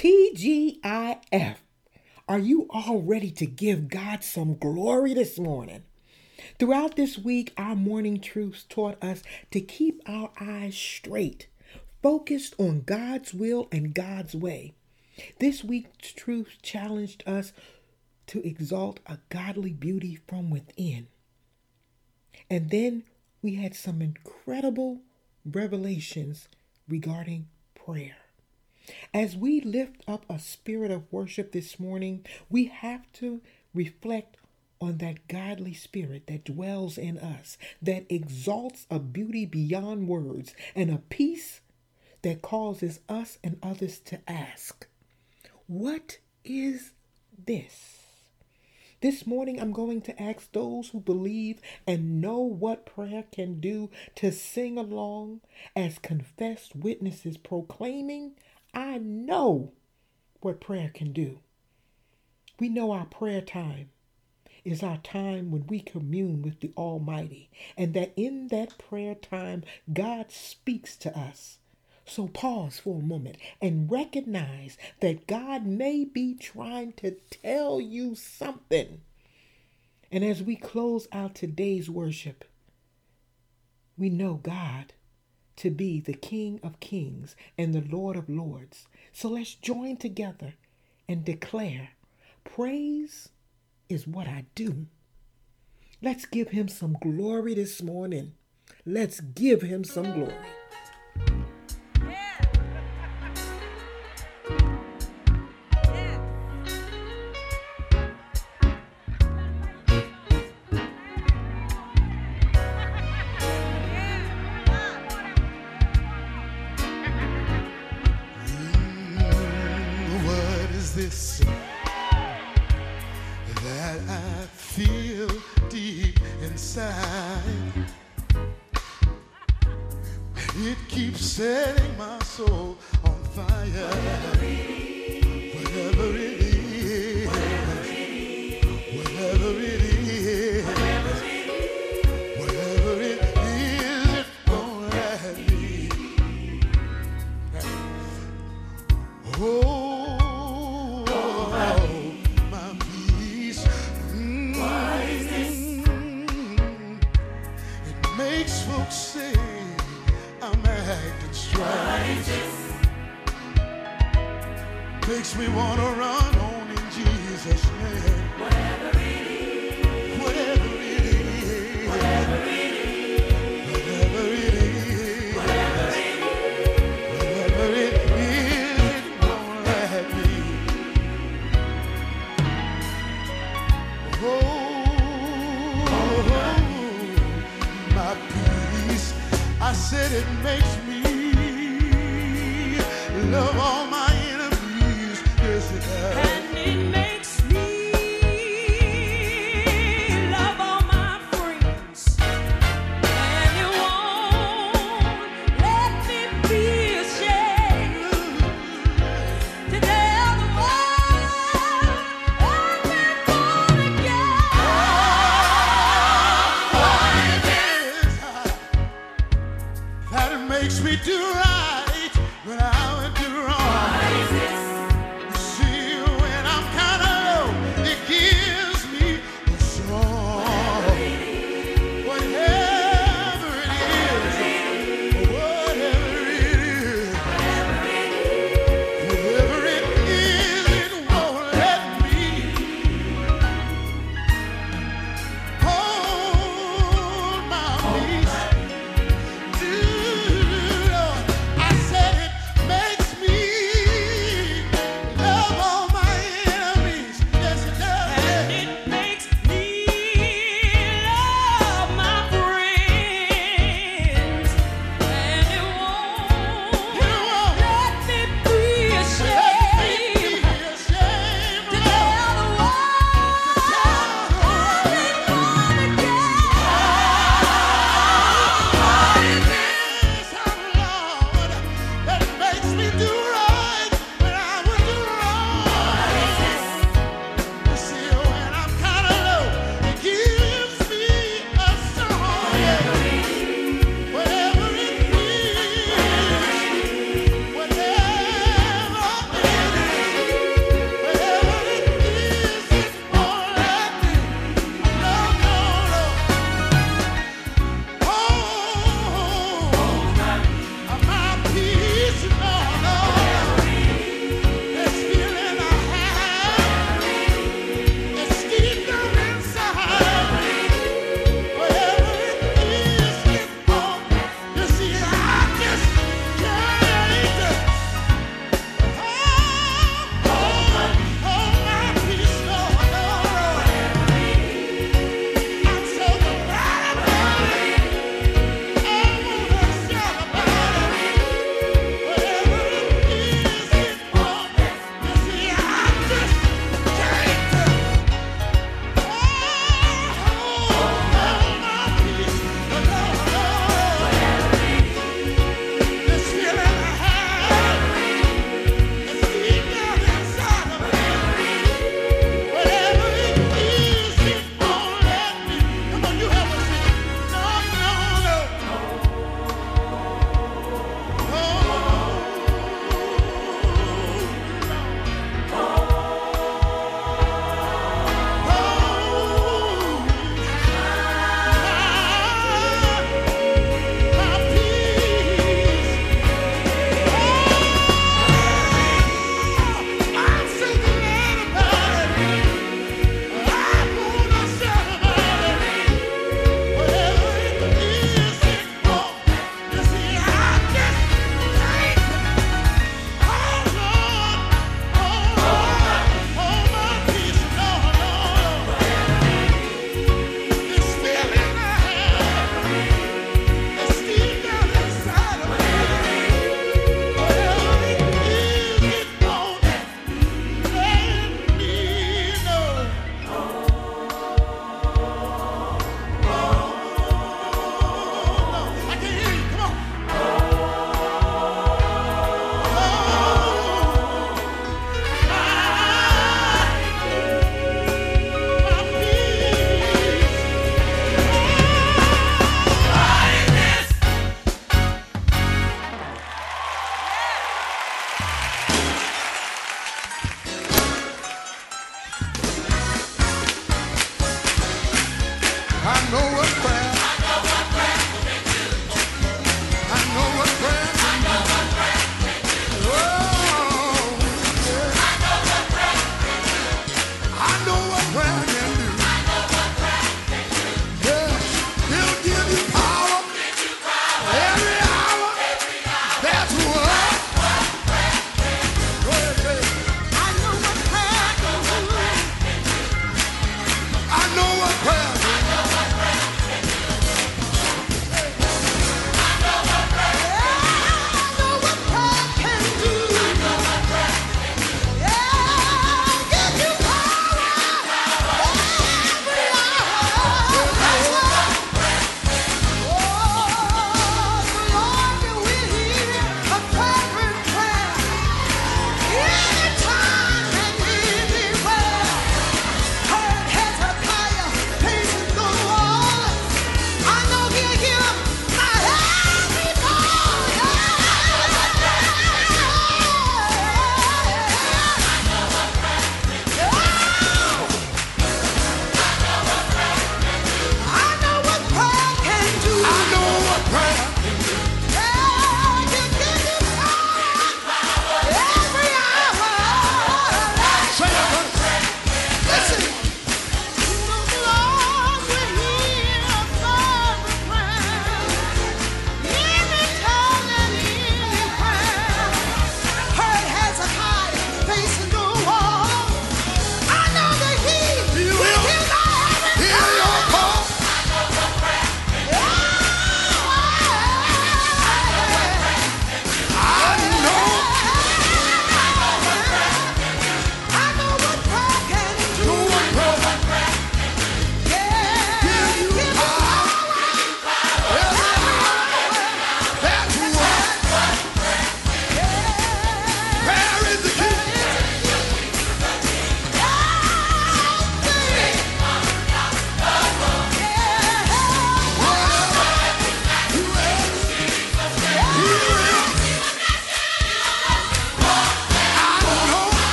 TGIF. Are you all ready to give God some glory this morning? Throughout this week, our morning truths taught us to keep our eyes straight, focused on God's will and God's way. This week's truth challenged us to exalt a godly beauty from within. And then we had some incredible revelations regarding prayer. As we lift up a spirit of worship this morning, we have to reflect on that godly spirit that dwells in us, that exalts a beauty beyond words and a peace that causes us and others to ask, What is this? This morning, I'm going to ask those who believe and know what prayer can do to sing along as confessed witnesses proclaiming, I know what prayer can do. We know our prayer time is our time when we commune with the Almighty, and that in that prayer time, God speaks to us. So pause for a moment and recognize that God may be trying to tell you something. And as we close out today's worship, we know God to be the King of Kings and the Lord of Lords. So let's join together and declare praise is what I do. Let's give him some glory this morning. Let's give him some glory. It keeps setting my soul on fire. Do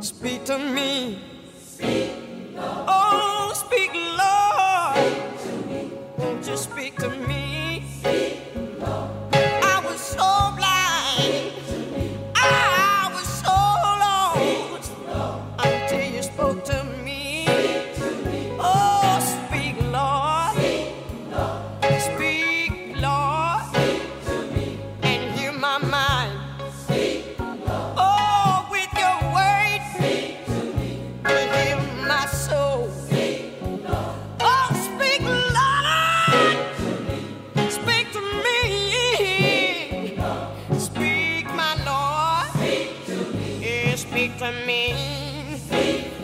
Speak to me. Oh, to me.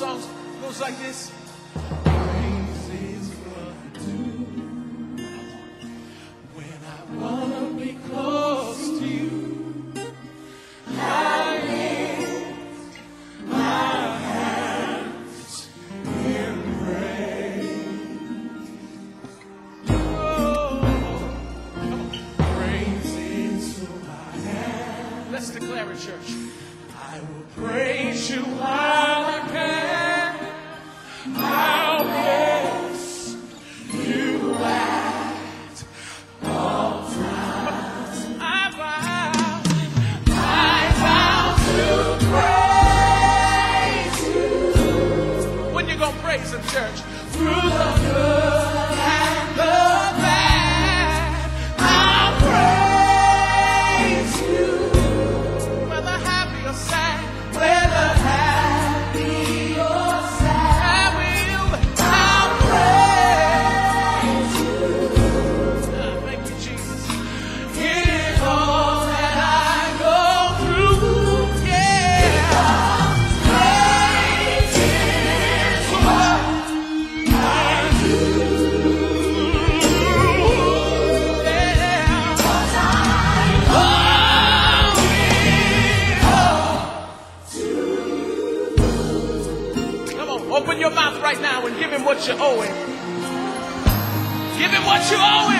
songs goes like this. praise Him, church. Through the good. you owe it.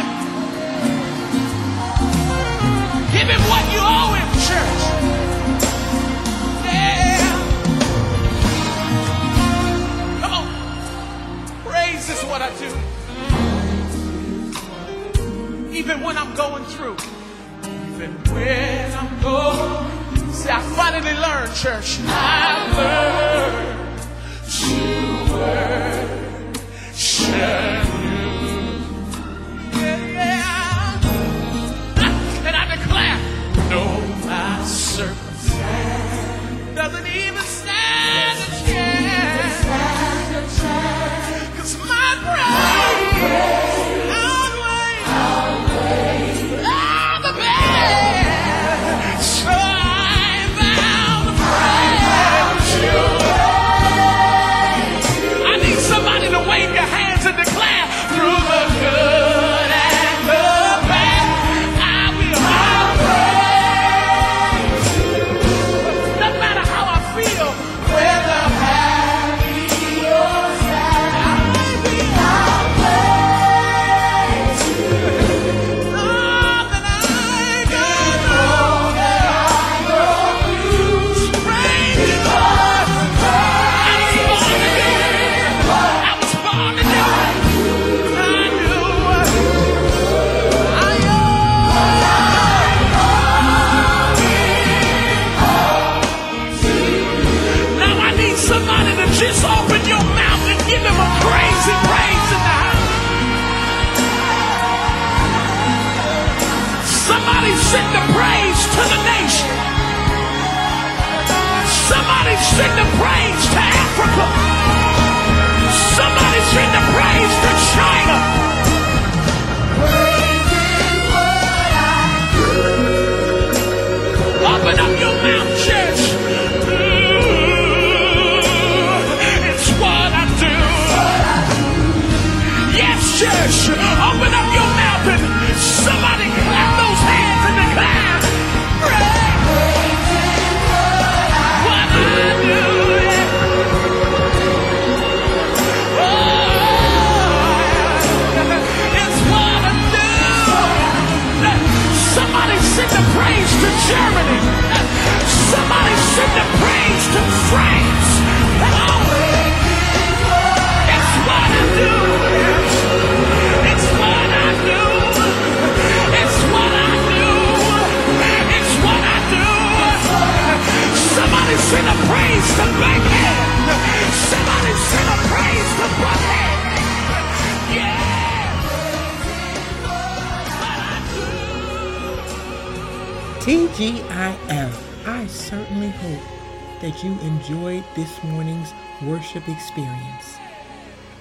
that you enjoyed this morning's worship experience.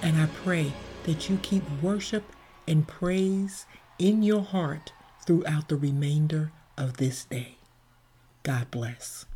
And I pray that you keep worship and praise in your heart throughout the remainder of this day. God bless.